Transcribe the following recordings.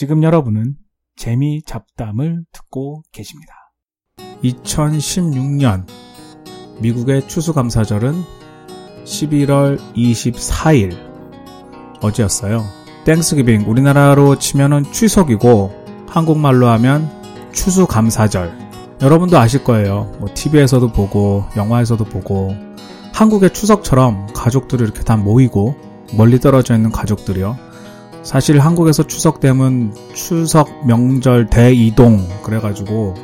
지금 여러분은 재미 잡담을 듣고 계십니다. 2016년 미국의 추수감사절은 11월 24일 어제였어요. 땡스기빙 우리나라로 치면은 추석이고 한국말로 하면 추수감사절. 여러분도 아실 거예요. 뭐 TV에서도 보고 영화에서도 보고 한국의 추석처럼 가족들이 이렇게 다 모이고 멀리 떨어져 있는 가족들이요. 사실 한국에서 추석 되면 추석 명절 대이동 그래가지고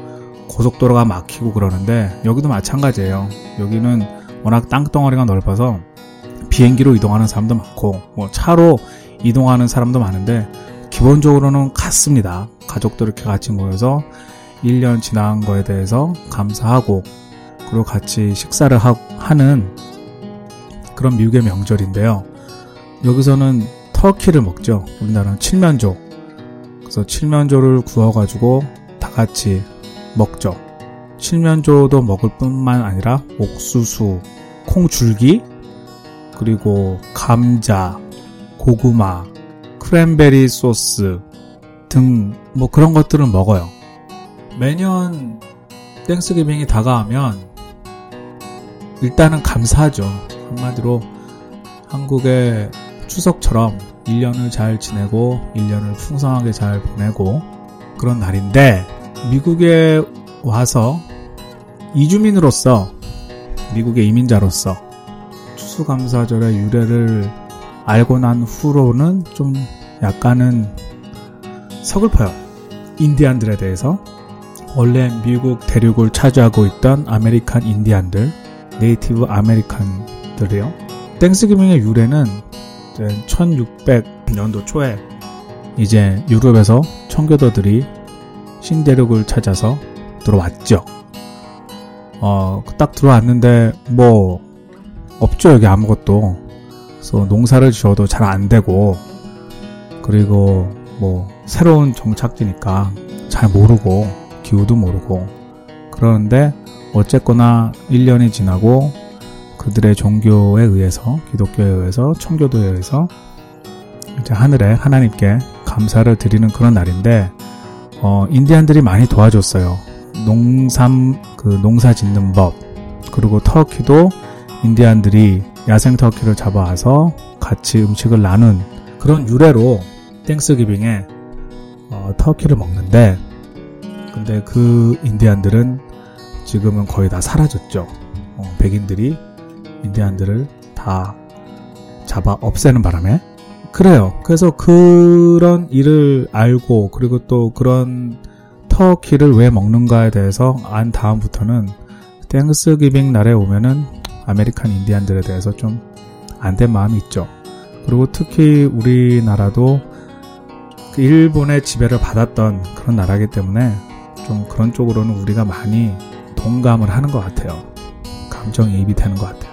고속도로가 막히고 그러는데 여기도 마찬가지예요. 여기는 워낙 땅덩어리가 넓어서 비행기로 이동하는 사람도 많고 뭐 차로 이동하는 사람도 많은데 기본적으로는 같습니다. 가족들 이렇게 같이 모여서 1년 지난 거에 대해서 감사하고 그리고 같이 식사를 하, 하는 그런 미국의 명절인데요. 여기서는 터키를 먹죠. 우리나라는 칠면조. 그래서 칠면조를 구워가지고 다 같이 먹죠. 칠면조도 먹을 뿐만 아니라 옥수수, 콩줄기, 그리고 감자, 고구마, 크랜베리 소스 등 뭐 그런 것들을 먹어요. 매년 땡스기빙이 다가오면 일단은 감사하죠. 한마디로 한국의 추석처럼 1년을 잘 지내고 1년을 풍성하게 잘 보내고 그런 날인데 미국에 와서 이주민으로서 미국의 이민자로서 추수감사절의 유래를 알고 난 후로는 좀 약간은 서글퍼요. 인디안들에 대해서 원래 미국 대륙을 차지하고 있던 American Indian들, Native American들이요. Thanksgiving의 유래는 1600년도 초에 이제 유럽에서 청교도들이 신대륙을 찾아서 들어왔죠. 어, 딱 들어왔는데 뭐 없죠 여기 아무것도. 그래서 농사를 지어도 잘 안 되고 그리고 뭐 새로운 정착지니까 잘 모르고 기후도 모르고 그러는데 어쨌거나 1년이 지나고 그들의 종교에 의해서 기독교에 의해서 청교도에 의해서 이제 하늘에 하나님께 감사를 드리는 그런 날인데 어, 인디안들이 많이 도와줬어요. 농삼 그 농사 짓는 법 그리고 터키도 인디안들이 야생 터키를 잡아와서 같이 음식을 나눈 그런 유래로 땡스기빙에 어, 터키를 먹는데 근데 그 인디안들은 지금은 거의 다 사라졌죠. 어, 백인들이 인디안들을 다 잡아 없애는 바람에 그래요. 그래서 그런 일을 알고 그리고 또 그런 turkey를 왜 먹는가에 대해서 안 다음부터는 Thanksgiving 날에 오면은 American Indian들에 대해서 좀 안 된 마음이 있죠. 그리고 특히 우리나라도 그 일본의 지배를 받았던 그런 나라이기 때문에 좀 그런 쪽으로는 우리가 많이 동감을 하는 것 같아요. 감정이입이 되는 것 같아요.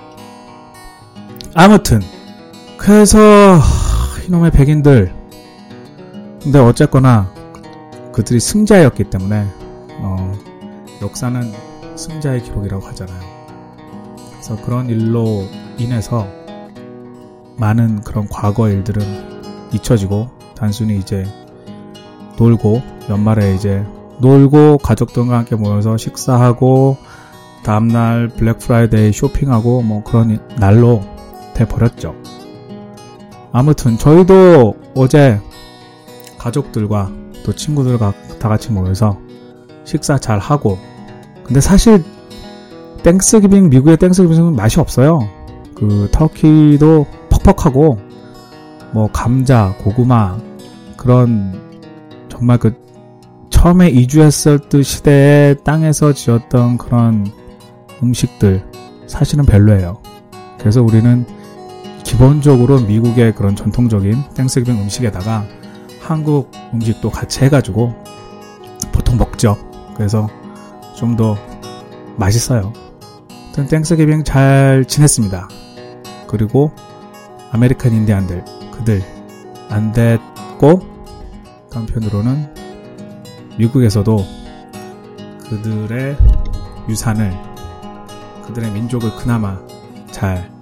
아무튼 그래서 이놈의 백인들 근데 어쨌거나 그들이 승자였기 때문에 어, 역사는 승자의 기록이라고 하잖아요. 그래서 그런 일로 인해서 많은 그런 과거 일들은 잊혀지고 단순히 이제 놀고 연말에 이제 놀고 가족들과 함께 모여서 식사하고 다음날 Black Friday 쇼핑하고 뭐 그런 날로 돼 버렸죠. 아무튼 저희도 어제 가족들과 또 친구들과 다 같이 모여서 식사 잘 하고 근데 사실 Thanksgiving 미국의 Thanksgiving은 맛이 없어요. 그 turkey도 퍽퍽하고 뭐 감자, 고구마 그런 정말 그 처음에 이주했을 때 시대에 땅에서 지었던 그런 음식들 사실은 별로예요. 그래서 우리는 기본적으로 미국의 그런 전통적인 Thanksgiving 음식에다가 한국 음식도 같이 해가지고 보통 먹죠. 그래서 좀 더 맛있어요. 하여튼 Thanksgiving 잘 지냈습니다. 그리고 American Indian들 그들 안 됐고 한편으로는 미국에서도 그들의 유산을 그들의 민족을 그나마 잘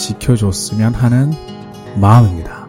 지켜줬으면 하는 마음입니다.